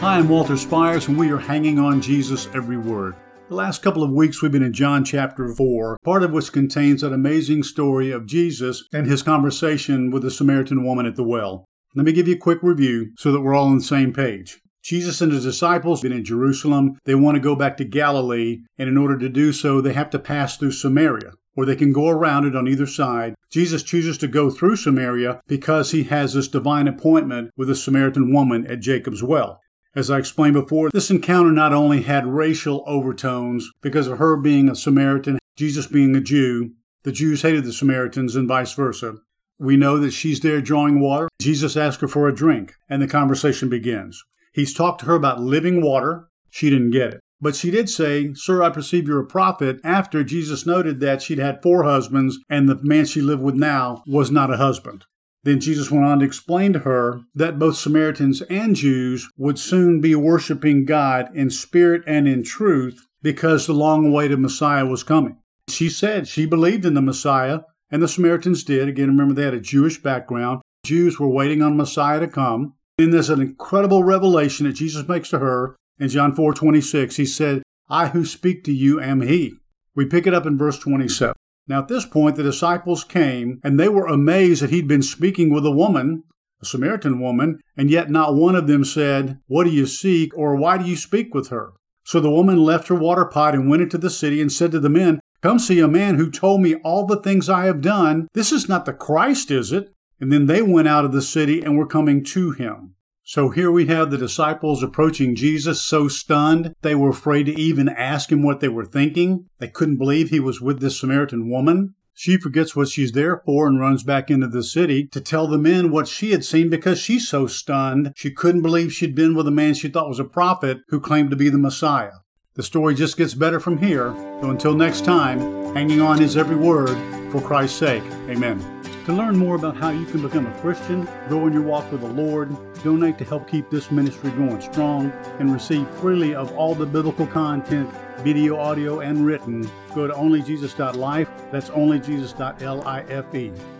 Hi, I'm Walter Spires, and we are hanging on Jesus every word. The last couple of weeks we've been in John chapter 4, part of which contains that amazing story of Jesus and his conversation with the Samaritan woman at the well. Let me give you a quick review so that we're all on the same page. Jesus and his disciples have been in Jerusalem. They want to go back to Galilee, and in order to do so, they have to pass through Samaria, or they can go around it on either side. Jesus chooses to go through Samaria because he has this divine appointment with a Samaritan woman at Jacob's well. As I explained before, this encounter not only had racial overtones because of her being a Samaritan, Jesus being a Jew, the Jews hated the Samaritans and vice versa. We know that she's there drawing water. Jesus asks her for a drink, and the conversation begins. He's talked to her about living water. She didn't get it. But she did say, Sir, I perceive you're a prophet, after Jesus noted that she'd had four husbands and the man she lived with now was not a husband. Then Jesus went on to explain to her that both Samaritans and Jews would soon be worshiping God in spirit and in truth because the long awaited Messiah was coming. She said she believed in the Messiah, and the Samaritans did. Again, remember they had a Jewish background. Jews were waiting on Messiah to come. Then there's an incredible revelation that Jesus makes to her in John 4 26. He said, I who speak to you am he. We pick it up in verse 27. Now, at this point, the disciples came, and they were amazed that he'd been speaking with a woman, a Samaritan woman, and yet not one of them said, What do you seek, or why do you speak with her? So the woman left her water pot and went into the city and said to the men, Come see a man who told me all the things I have done. This is not the Christ, is it? And then they went out of the city and were coming to him. So here we have the disciples approaching Jesus so stunned they were afraid to even ask him what they were thinking. They couldn't believe he was with this Samaritan woman. She forgets what she's there for and runs back into the city to tell the men what she had seen because she's so stunned she couldn't believe she'd been with a man she thought was a prophet who claimed to be the Messiah. The story just gets better from here. So until next time, hanging on his every word for Christ's sake. Amen. To learn more about how you can become a Christian, grow in your walk with the Lord, donate to help keep this ministry going strong, and receive freely of all the biblical content, video, audio, and written, go to onlyjesus.life. That's onlyjesus.life.